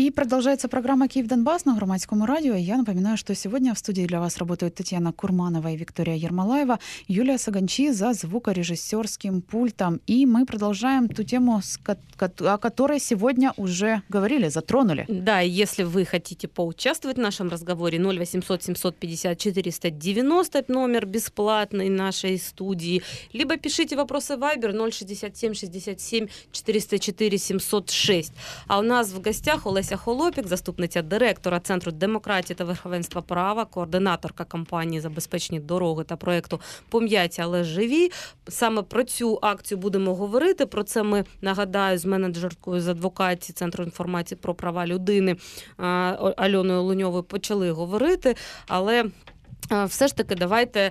И продолжается программа «Киев Донбасс» на Громадском радио. Я напоминаю, что сегодня в студии для вас работают Татьяна Курманова и Виктория Ермолаева, Юлия Саганчи за звукорежиссерским пультом. И мы продолжаем ту тему, о которой сегодня уже говорили, затронули. Да, если вы хотите поучаствовать в нашем разговоре, 0800 750 490 номер бесплатный нашей студии, либо пишите вопросы Viber 067 67 404 706. А у нас в гостях Олеся Холопік, заступниця директора Центру демократії та верховенства права, координаторка кампанії Забезпечені дороги та проєкту Пом'яті, але живі. Саме про цю акцію будемо говорити. Про це ми нагадаю з менеджеркою з адвокації Центру інформації про права людини Альоною Луньовою почали говорити, але. Все ж таки, давайте,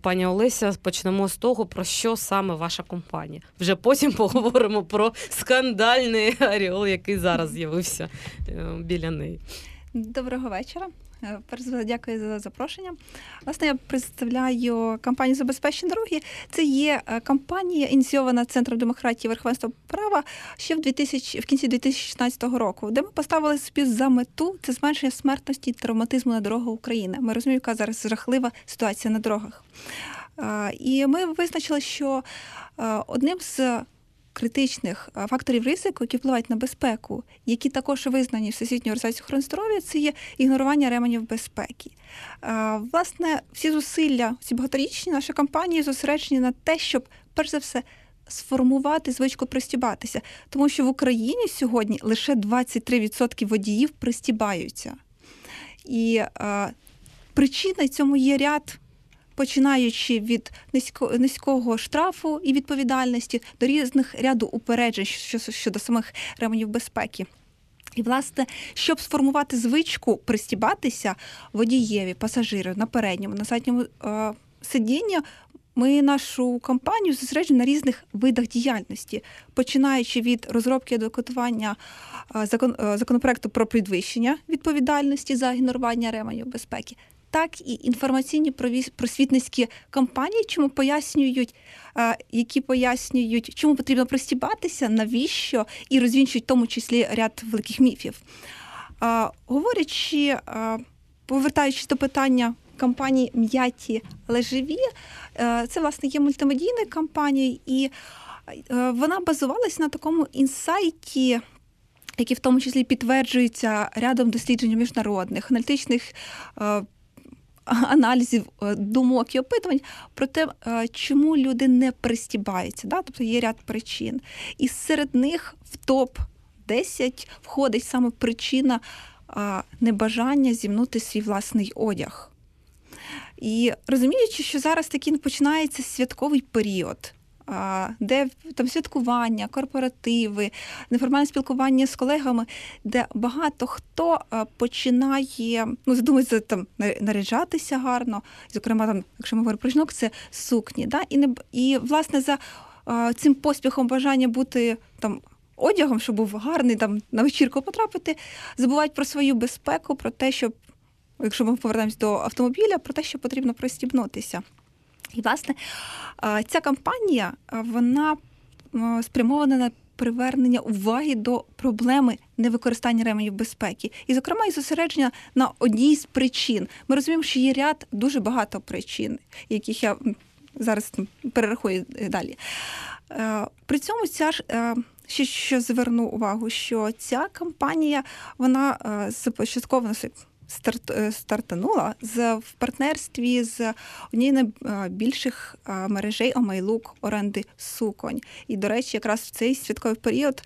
пані Олеся, почнемо з того, про що саме ваша компанія. Вже потім поговоримо про скандальний аріол, який зараз з'явився е, біля неї. Доброго вечора. Е, перш за дякую за запрошення. Власне, я представляю кампанію забезпечення дороги. Це є е, кампанія, ініційована Центром демократії верховенства права ще в 2000, в кінці 2016 року, де ми поставили собі за мету це зменшення смертності і травматизму на дорогах України. Ми розуміємо, яка зараз жахлива ситуація на дорогах. Е, і ми визначили, що одним з критичних е, факторів ризику, які впливають на безпеку, які також визнані Всесвітньою організацією охорони здоров'я, це є ігнорування ременів безпеки. Е, власне, всі зусилля, всі багаторічні наші кампанії зосереджені на те, щоб перш за все. Сформувати звичку пристібатися, тому що в Україні сьогодні лише 23% водіїв пристібаються. І е, причина цьому є ряд починаючи від низького низького штрафу і відповідальності до різних ряду упереджень щодо самих ременів безпеки. І, власне, щоб сформувати звичку пристібатися водієві, пасажиру на передньому, на задньому е, сидінні, ми нашу кампанію зосереджуємо на різних видах діяльності, починаючи від розробки до котування е, закон, е, законопроекту про підвищення відповідальності за ігнорування ременів безпеки так і інформаційні просвітницькі кампанії, чому пояснюють, які пояснюють, чому потрібно простібатися, навіщо і розвінчують в тому числі ряд великих міфів. Говорячи, повертаючись до питання кампанії М'яті але живі, це власне є мультимедійною кампанією, і вона базувалась на такому інсайті. Які в тому числі підтверджуються рядом досліджень міжнародних аналітичних аналізів е, думок і опитувань про те, е, чому люди не пристібаються. Да? Тобто є ряд причин. І серед них в топ 10 входить саме причина небажання зімнути свій власний одяг. І розуміючи, що зараз такий починається святковий період де там святкування, корпоративи, неформальне спілкування з колегами, де багато хто починає ну, задумується там наряджатися гарно, зокрема, там, якщо ми говоримо про жінок, це сукні. Да? І не і власне за цим поспіхом бажання бути там. Одягом, щоб був гарний там на вечірку потрапити, забувають про свою безпеку, про те, що, якщо ми повернемось до автомобіля, про те, що потрібно пристібнутися. І, власне, ця кампанія вона спрямована на привернення уваги до проблеми невикористання ременів безпеки, і, зокрема, і зосередження на одній з причин. Ми розуміємо, що є ряд дуже багато причин, яких я зараз перерахую далі. Е, при цьому ця ж. Е, ще що зверну увагу, що ця кампанія вона е, започаткована старт, е, стартанула з в партнерстві з однією найбільших мережей Омайлук оренди суконь. І, до речі, якраз в цей святковий період.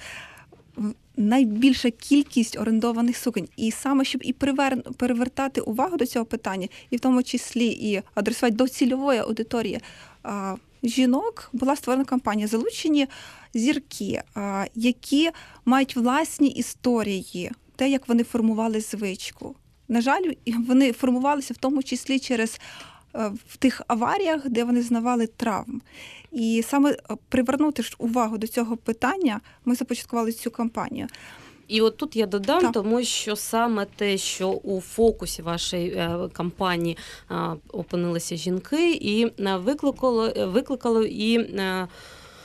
Найбільша кількість орендованих суконь, і саме щоб і привер... перевертати увагу до цього питання, і в тому числі і адресувати до цільової аудиторії а, жінок, була створена кампанія Залучені зірки, а, які мають власні історії, те, як вони формували звичку на жаль, вони формувалися в тому числі через е, в тих аваріях, де вони знавали травм. І саме е, привернути увагу до цього питання, ми започаткували цю кампанію. І от тут я додам, так. тому що саме те, що у фокусі вашої е, кампанії опинилися жінки, і викликало викликало і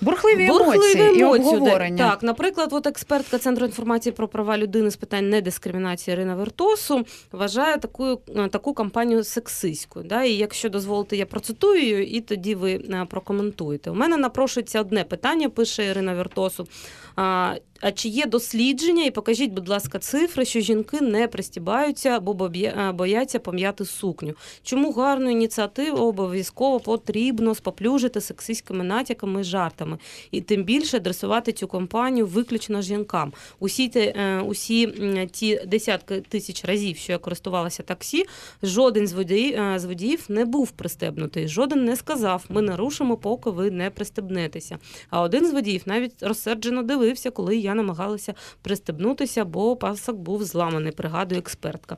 Бурхливі, Бурхливі емоції і обговорення. Так, наприклад, от експертка Центру інформації про права людини з питань недискримінації Ірина Вертосу вважає таку, е, таку кампанію сексистською. Да? І якщо дозволите, я процитую її, і тоді ви е, прокоментуєте. У мене напрошується одне питання, пише Ірина Вертосу. А, чи є дослідження, і покажіть, будь ласка, цифри, що жінки не пристібаються або бояться пом'яти сукню? Чому гарну ініціативу обов'язково потрібно споплюжити сексистськими натяками і жартами, і тим більше адресувати цю кампанію виключно жінкам? Усі те, е, усі ті десятки тисяч разів, що я користувалася таксі, жоден з водіїв, е, з водіїв не був пристебнутий. Жоден не сказав: ми не рушимо, поки ви не пристебнетеся. А один з водіїв навіть розсерджено дивився, коли я намагалася пристебнутися, бо пасок був зламаний, пригадує експертка.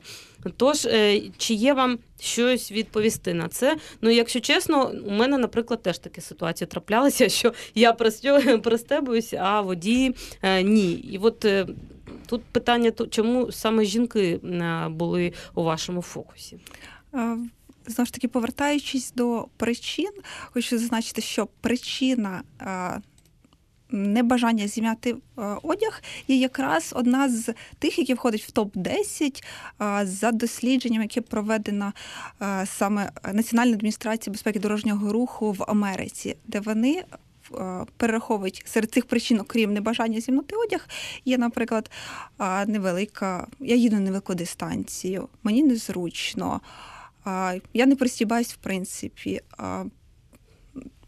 Тож, е, чи є вам щось відповісти на це? Ну, якщо чесно, у мене, наприклад, теж такі ситуації траплялися, що я пристебуюсь, а водії е, ні. І от е, тут питання, чому саме жінки були у вашому фокусі? Знову ж таки, повертаючись до причин, хочу зазначити, що причина небажання зім'яти е, одяг є якраз одна з тих, які входить в топ-10 е, за дослідженням, яке проведено е, саме Національною адміністрацією безпеки дорожнього руху в Америці, де вони. Перераховують серед цих причин, окрім небажання зімнути одяг, є, наприклад, невелика. Я їду на невелику дистанцію, мені незручно, Я не пристібаюсь, в принципі,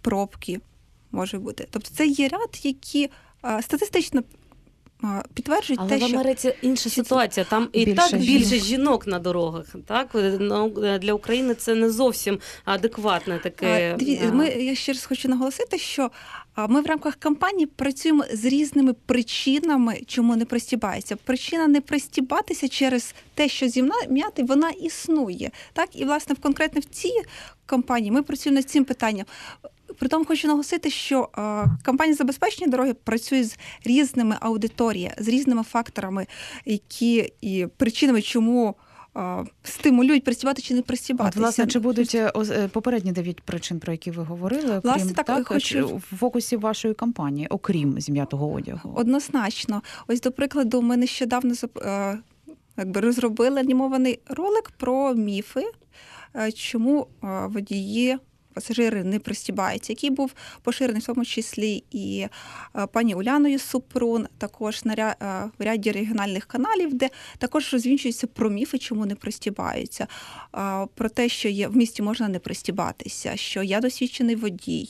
пробки може бути. Тобто це є ряд, які статистично підтверджують Але те, в що Америці інша ситуація. Там і більше так жінок? більше жінок на дорогах. Так Ну, для України це не зовсім адекватне таке. Дві, ми, я ще раз хочу наголосити, що ми в рамках кампанії працюємо з різними причинами, чому не пристібається. Причина не пристібатися через те, що зімна м'яти, вона існує. Так? І, власне, в конкретно в цій кампанії ми працюємо над цим питанням. Притом хочу наголосити, що а, кампанія забезпечення дороги працює з різними аудиторіями, з різними факторами, які і причинами, чому а, стимулюють пристібати чи не От, власне, чи будуть е, е, попередні дев'ять причин, про які ви говорили, Власне, окрім так, хочу- в фокусі вашої кампанії, окрім зім'ятого одягу? Однозначно. Ось, до прикладу, ми нещодавно е, якби розробили анімований ролик про міфи, е, чому е, водії. Пасажири не пристібаються, який був поширений в тому числі і е, пані Уляною Супрун, також на ря- е, в ряді регіональних каналів, де також розвінчуються про міфи, чому не пристібаються, е, про те, що є в місті можна не пристібатися, що я досвідчений водій,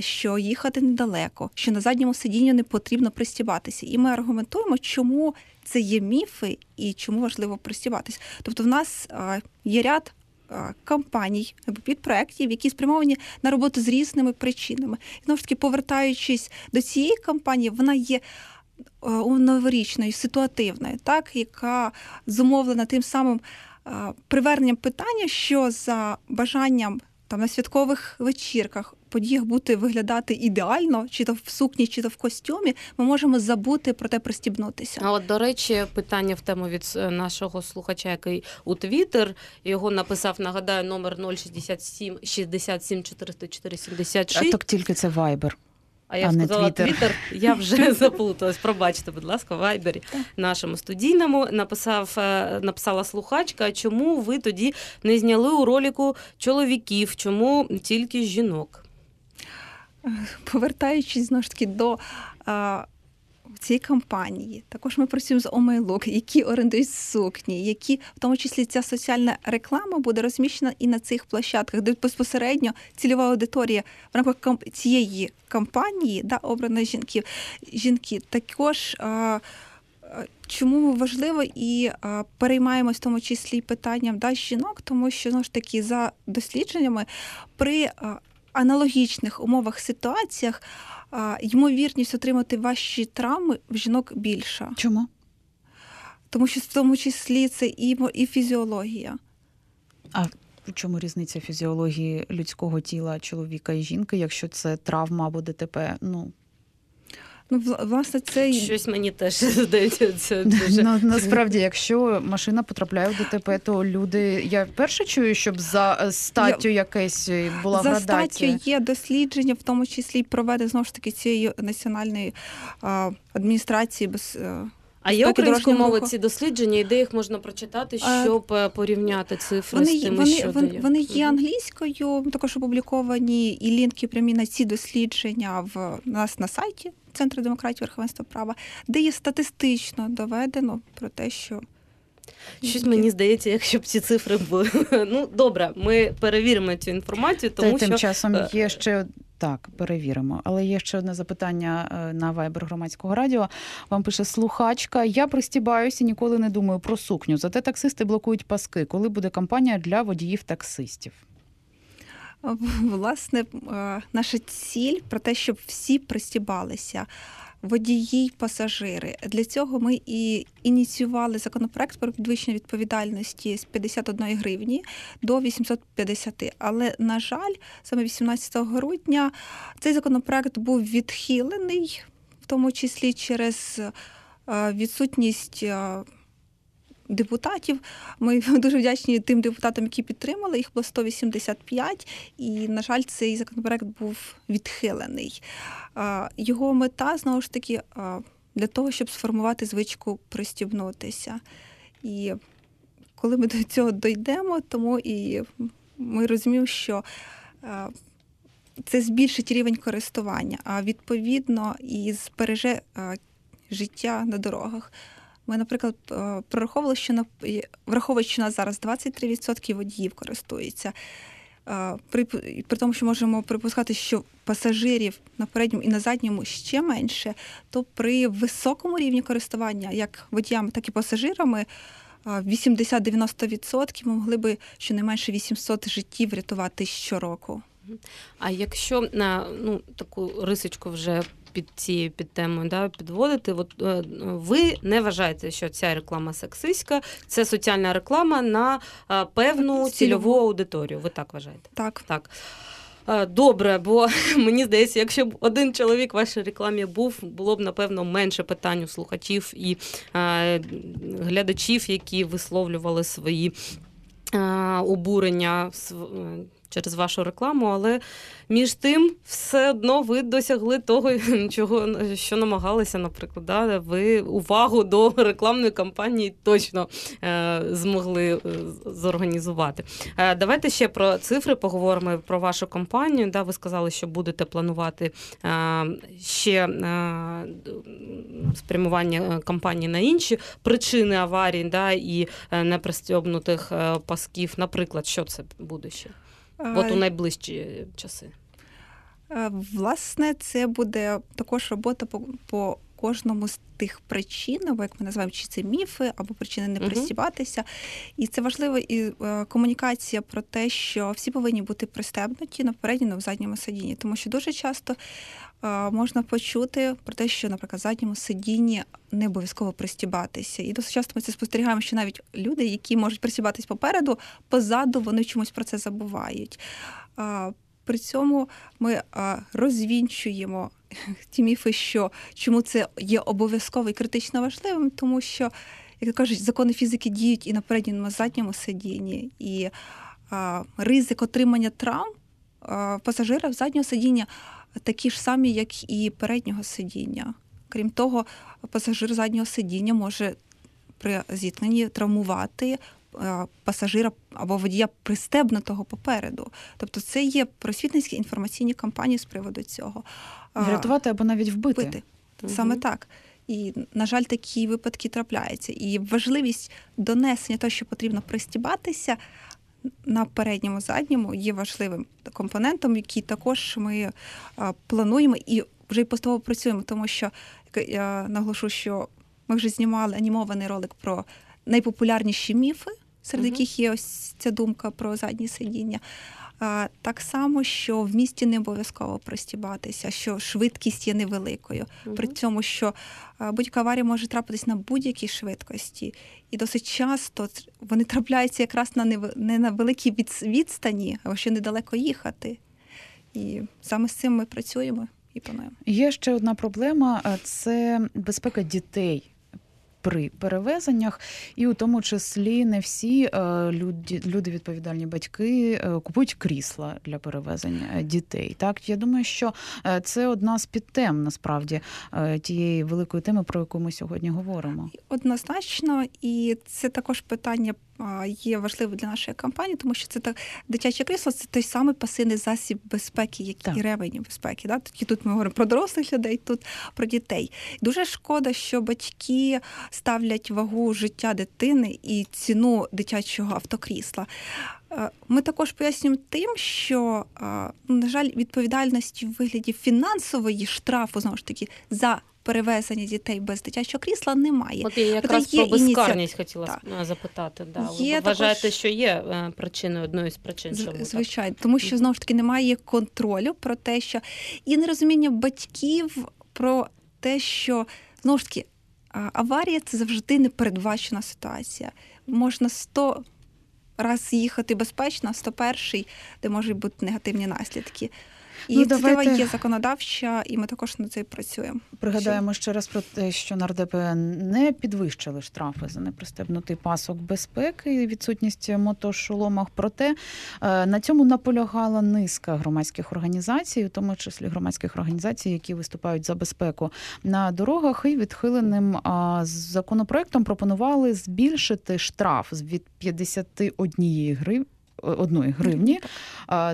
що їхати недалеко, що на задньому сидінні не потрібно пристібатися. І ми аргументуємо, чому це є міфи і чому важливо пристібатися. Тобто, в нас є ряд. Кампаній або підпроєктів, які спрямовані на роботу з різними причинами. І знову ж таки, повертаючись до цієї кампанії, вона є новорічною, ситуативною, так, яка зумовлена тим самим приверненням питання, що за бажанням там на святкових вечірках подіях бути виглядати ідеально, чи то в сукні, чи то в костюмі, ми можемо забути про те пристібнутися. А от, до речі, питання в тему від е, нашого слухача, який у Твіттер його написав, нагадаю, номер 067 67 404 76. А так тільки це Viber. А я а сказала. Твіттер, я вже заплуталась. Пробачте, будь ласка, в Вайбері нашому студійному написав, е, написала слухачка. Чому ви тоді не зняли у роліку чоловіків? Чому тільки жінок? Повертаючись знову ж таки до а, цієї кампанії, також ми працюємо з Омейлук, які орендують сукні, які в тому числі ця соціальна реклама буде розміщена і на цих площадках, де безпосередньо цільова аудиторія в рамках цієї кампанії, да, обрана жінків, жінки, також. А, Чому важливо і а, переймаємось в тому числі питанням да, жінок, тому що знову ж таки за дослідженнями при а, аналогічних умовах ситуаціях ймовірність отримати важчі травми в жінок більша, Чому? тому що в тому числі це і, і фізіологія. А в чому різниця фізіології людського тіла чоловіка і жінки, якщо це травма або ДТП? Ну Ну, вла- власне, це Щось мені теж здається, це дуже На, насправді, якщо машина потрапляє в ДТП, то люди. Я вперше чую, щоб за е, статтю якесь е, була За градація. статтю є дослідження, в тому числі проведе проведено знову ж таки цієї національної а, адміністрації без. е, А є українською мовою ці дослідження, і де їх можна прочитати, щоб е, порівняти цифри Вони, з тими, вони, що вони, дає? вони є англійською, також опубліковані і лінки прямі на ці дослідження в нас на сайті Центру демократії верховенства права, де є статистично доведено про те, що Щось мені здається, якщо б ці цифри були. Ну добре, ми перевіримо цю інформацію, тому Та, тим часом е, є ще. Так, перевіримо. Але є ще одне запитання е, на вайбер громадського радіо. Вам пише слухачка: я пристібаюся, ніколи не думаю про сукню. Зате таксисти блокують паски. Коли буде кампанія для водіїв таксистів? власне е, наша ціль про те, щоб всі пристібалися. Водії, й пасажири. Для цього ми і ініціювали законопроект про підвищення відповідальності з 51 гривні до 850. Але, на жаль, саме 18 грудня цей законопроект був відхилений, в тому числі через е, відсутність е, депутатів. Ми дуже вдячні тим депутатам, які підтримали. Їх було 185, і, на жаль, цей законопроект був відхилений. Його мета знову ж таки для того, щоб сформувати звичку пристібнутися. І коли ми до цього дійдемо, тому і ми розуміємо, що це збільшить рівень користування, а відповідно і збереже життя на дорогах. Ми, наприклад, е, прораховували, що на враховуючи, що нас зараз 23% водіїв користуються. е, При, при тому, що можемо припускати, що пасажирів на передньому і на задньому ще менше, то при високому рівні користування, як водіями, так і пасажирами, е, 80-90% ми могли би щонайменше 800 життів врятувати щороку. А якщо на ну таку рисочку вже під цією під темою да, підводити, от е, ви не вважаєте, що ця реклама сексистська, це соціальна реклама на е, певну Цільову. цільову аудиторію. Ви так вважаєте? Так, Так. Е, Добре, бо мені здається, якщо б один чоловік в вашій рекламі був, було б напевно менше питань у слухачів і е, глядачів, які висловлювали свої обурення через вашу рекламу, але між тим все одно ви досягли того, чого що намагалися, наприклад. Да? Ви увагу до рекламної кампанії точно е, змогли е, зорганізувати. Е, Давайте ще про цифри поговоримо про вашу кампанію. Да, ви сказали, що будете планувати е, ще е, спрямування е, кампанії на інші причини аварій да, і непристьобнутих е, пасків. Наприклад, що це буде ще? От у найближчі часи. Власне, це буде також робота по, по кожному з тих причин, або як ми називаємо, чи це міфи, або причини не пристібатися. І це важлива і е, комунікація про те, що всі повинні бути пристебнуті на передньому, в задньому сидінні, тому що дуже часто е, можна почути про те, що, наприклад, в задньому сидінні не обов'язково пристібатися. І досить часто ми це спостерігаємо, що навіть люди, які можуть пристібатись попереду, позаду вони чомусь про це забувають. А, При цьому ми а, розвінчуємо ті міфи, що чому це є обов'язково і критично важливим, тому що, як кажуть, закони фізики діють і на передньому і задньому сидінні, і а, ризик отримання травм а, пасажира в заднього сидіння такі ж самі, як і переднього сидіння. Крім того, пасажир заднього сидіння може при зіткненні травмувати е, пасажира або водія пристебнутого попереду. Тобто це є просвітницькі інформаційні кампанії з приводу цього. Врятувати або навіть вбити. вбити. Саме так. І, на жаль, такі випадки трапляються. І важливість донесення того, що потрібно пристібатися на передньому задньому, є важливим компонентом, який також ми плануємо і вже й поступово працюємо, тому що я наголошу, що ми вже знімали анімований ролик про найпопулярніші міфи, серед Мгм. яких є ось ця думка про задні сидіння. А, Так само, що в місті не обов'язково пристібатися, що швидкість є невеликою. При цьому, що будь-яка аварія може трапитись на будь-якій швидкості, і досить часто вони трапляються якраз на нев- не на великій відс- відстані, а ще недалеко їхати. І саме з цим ми працюємо і плануємо. Є ще одна проблема: це безпека дітей. При перевезеннях, і у тому числі не всі е, люди, люди відповідальні батьки е, купують крісла для перевезення дітей. Так я думаю, що це одна з підтем насправді тієї великої теми, про яку ми сьогодні говоримо. Однозначно, і це також питання є важливим для нашої компанії, тому що це так дитяче крісло це той самий пасивний засіб безпеки, як так. і ревені безпеки. Да? Тоді тут ми говоримо про дорослих людей, тут про дітей. Дуже шкода, що батьки ставлять вагу життя дитини і ціну дитячого автокрісла. Е, ми також пояснюємо тим, що, ну, на жаль, відповідальності в вигляді фінансової штрафу знову ж таки за перевезення дітей без дитячого крісла немає. От я якраз про безкарність хотіла так. запитати. Да. Є Ви вважаєте, також... що є е, причиною одною з причин? З, чому звичайно, так? тому що знову ж таки немає контролю про те, що і нерозуміння батьків про те, що знову ж таки аварія це завжди непередбачена ситуація. Можна 100 раз їхати безпечно, 101, де можуть бути негативні наслідки. І ну, давайте... є законодавча, і ми також над цим працюємо. Пригадаємо ще раз про те, що нардепи не підвищили штрафи за непристебнутий пасок безпеки і відсутність мотошоломах. Проте е, на цьому наполягала низка громадських організацій, у тому числі громадських організацій, які виступають за безпеку на дорогах, і відхиленим законопроектом пропонували збільшити штраф від 51 гривні одної гривні,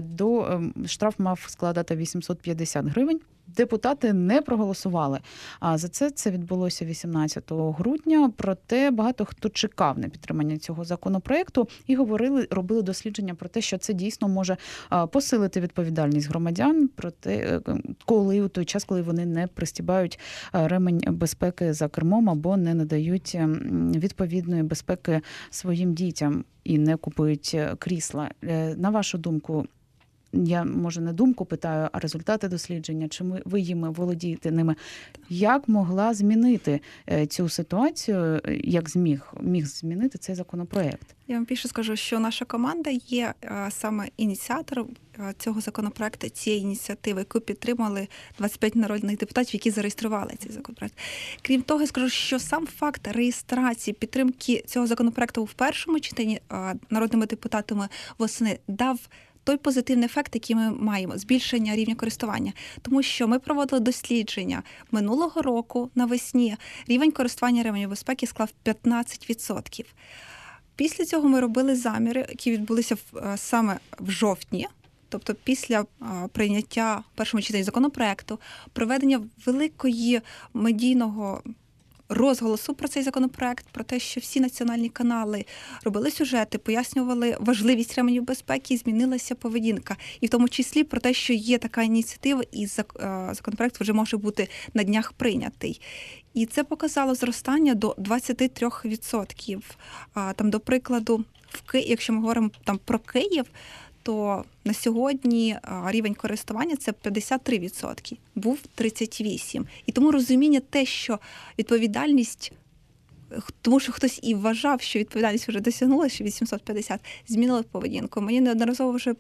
до ем, штраф мав складати 850 гривень. Депутати не проголосували. А за це це відбулося 18 грудня. Проте багато хто чекав на підтримання цього законопроекту і говорили, робили дослідження про те, що це дійсно може посилити відповідальність громадян про те, е, коли у той час, коли вони не пристібають ремень безпеки за кермом або не надають ем, відповідної безпеки своїм дітям і не купують е, крісла. Е, на вашу думку, я може не думку питаю, а результати дослідження, чи ми ви їми володієте ними? Як могла змінити е, цю ситуацію? Як зміг міг змінити цей законопроект? Я вам більше скажу, що наша команда є саме ініціатором цього законопроекту, цієї ініціативи, яку підтримали 25 народних депутатів, які зареєстрували цей законопроект. Крім того, я скажу, що сам факт реєстрації підтримки цього законопроекту в першому читанні народними депутатами восени дав той позитивний ефект, який ми маємо, збільшення рівня користування, тому що ми проводили дослідження минулого року навесні. Рівень користування ременів безпеки склав 15%. Після цього ми робили заміри, які відбулися е, саме в жовтні. Тобто, після е, прийняття першому читанні законопроекту, проведення великої медійного розголосу про цей законопроект, про те, що всі національні канали робили сюжети, пояснювали важливість ременів безпеки, змінилася поведінка, і в тому числі про те, що є така ініціатива, і е, законопроект вже може бути на днях прийнятий. І це показало зростання до 23%. Там, до прикладу, в Ки... якщо ми говоримо там про Київ, то на сьогодні рівень користування це 53%, був 38%. І тому розуміння те, що відповідальність. Тому що хтось і вважав, що відповідальність вже досягнула, що 850, змінили поведінку. Мені неодноразово вже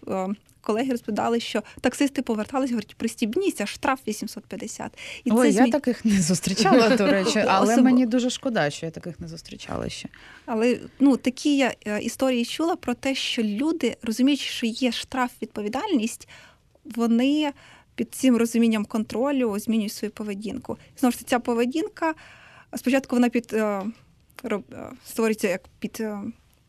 колеги розповідали, що таксисти поверталися, говорять, пристібніться, штраф 850. І Ой, це я таких не зустрічала, до речі, але мені дуже шкода, що я таких не зустрічала ще. Але ну такі я е, історії чула про те, що люди, розуміючи, що є штраф відповідальність, вони під цим розумінням контролю змінюють свою поведінку. Знову ж ця поведінка спочатку вона під е, е, створюється як під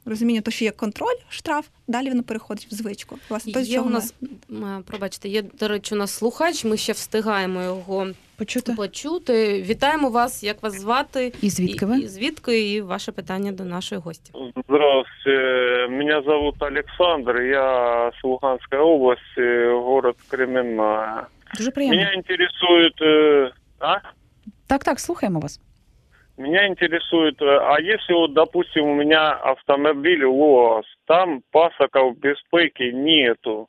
розуміння, то що є контроль, штраф, далі воно переходить в звичку. Власне, то, є у нас ми... пробачте, є до речі, у нас слухач. Ми ще встигаємо його почути. почути. Вітаємо вас. Як вас звати? І звідки ви? І, і звідки і ваше питання до нашої гості? Здравствуйте, мене зовут Олександр. Я з Луганської області, город Кременна. Дуже приємно. Мене інтересує... А? Так, так, слухаємо вас. Меня интересует, э, а если вот, допустим, у меня автомобиль ЛОАС, там пасоков безпеки нету,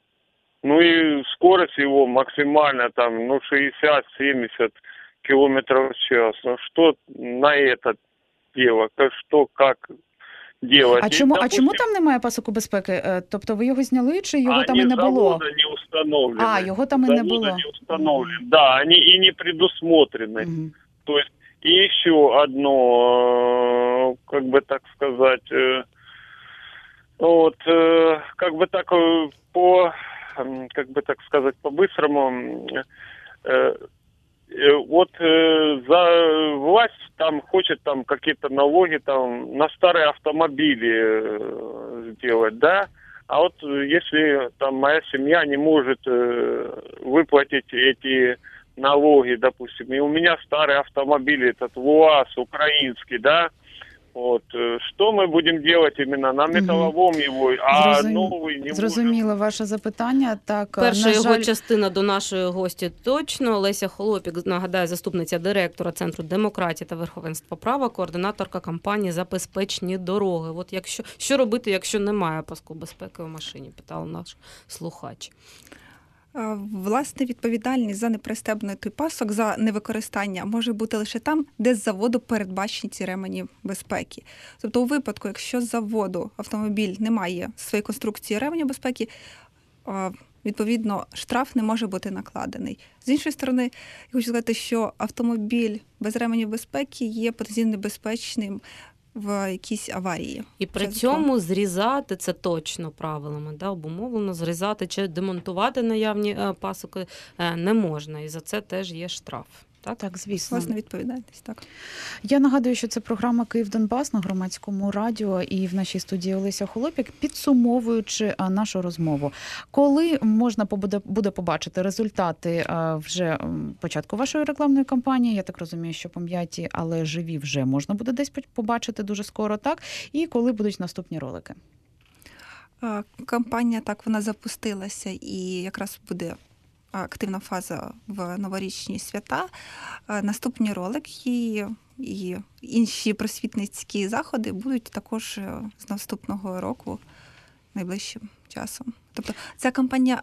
ну и скорость его максимально там, ну, 60-70 километров в час. Ну, что на это дело? Что, как делать. А И, чому, а допустим, чому там немає пасоку безпеки? Е, Тобто ви його зняли, чи його там і они не с було? завода не установлены. А, його там і не Завода було. не установлены. Да, они и не предусмотрены. Мгм. То есть и еще одно, э, как бы так сказать, э, вот, э, как бы так по, как бы так сказать, по-быстрому, вот за власть там хочет там какие-то налоги там на старые автомобили э, сделать, да, а вот если там моя семья не может э, выплатить эти налоги, допустим, и у меня старый автомобиль, этот ЛуАЗ украинский, да, вот, э, что мы будем делать именно на металлолом его, а Зрозум- новый не можем? Зрозуміло ваше запитання. Так, е, Перша на його жаль, частина до нашої гості точно. Леся Холопік, нагадаю, заступниця директора Центру демократії та верховенства права, координаторка кампанії за безпечні дороги. От якщо що робити, якщо немає паску безпеки в машині? Питав наш слухач. Власне, відповідальність за непристебнутий пасок за невикористання може бути лише там, де з заводу передбачені ці ремені безпеки. Тобто, у випадку, якщо з заводу автомобіль не має своєї конструкції ременю безпеки, відповідно штраф не може бути накладений. З іншої сторони, я хочу сказати, що автомобіль без ременю безпеки є потенційно небезпечним в якійсь аварії. І при Це цьому зрізати це точно правилами, да, обумовлено зрізати чи демонтувати наявні е, пасоки е, не можна. І за це теж є штраф. Так? так, звісно. Власне відповідальність, так. Я нагадую, що це програма Київ Донбас на громадському радіо і в нашій студії Олеся Холопік, підсумовуючи нашу розмову. Коли можна буде побачити результати вже початку вашої рекламної кампанії? Я так розумію, що пом'яті, але живі вже можна буде десь побачити дуже скоро, так? І коли будуть наступні ролики? Кампанія так вона запустилася, і якраз буде активна фаза в новорічні свята. А, Наступні ролики і інші просвітницькі заходи будуть також е, з наступного року найближчим часом. Тобто ця кампанія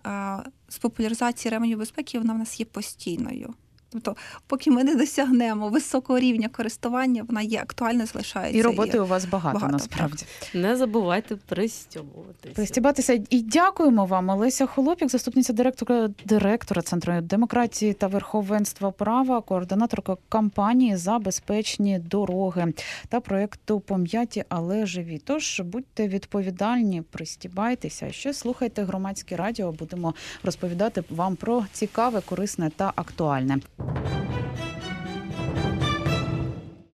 з популяризації ременів безпеки вона в нас є постійною. Тобто, поки ми не досягнемо високого рівня користування, вона є актуальною, залишається. І роботи у вас багато, багато, насправді. Не забувайте пристьобуватися. Пристібатися і дякуємо вам, Олеся Холопік, заступниця директора директора Центру демократії та верховенства права, координаторка кампанії за безпечні дороги та проєкту Пом'яті, але живі. Тож будьте відповідальні, пристібайтеся. Ще слухайте громадське радіо. Будемо розповідати вам про цікаве, корисне та актуальне. Música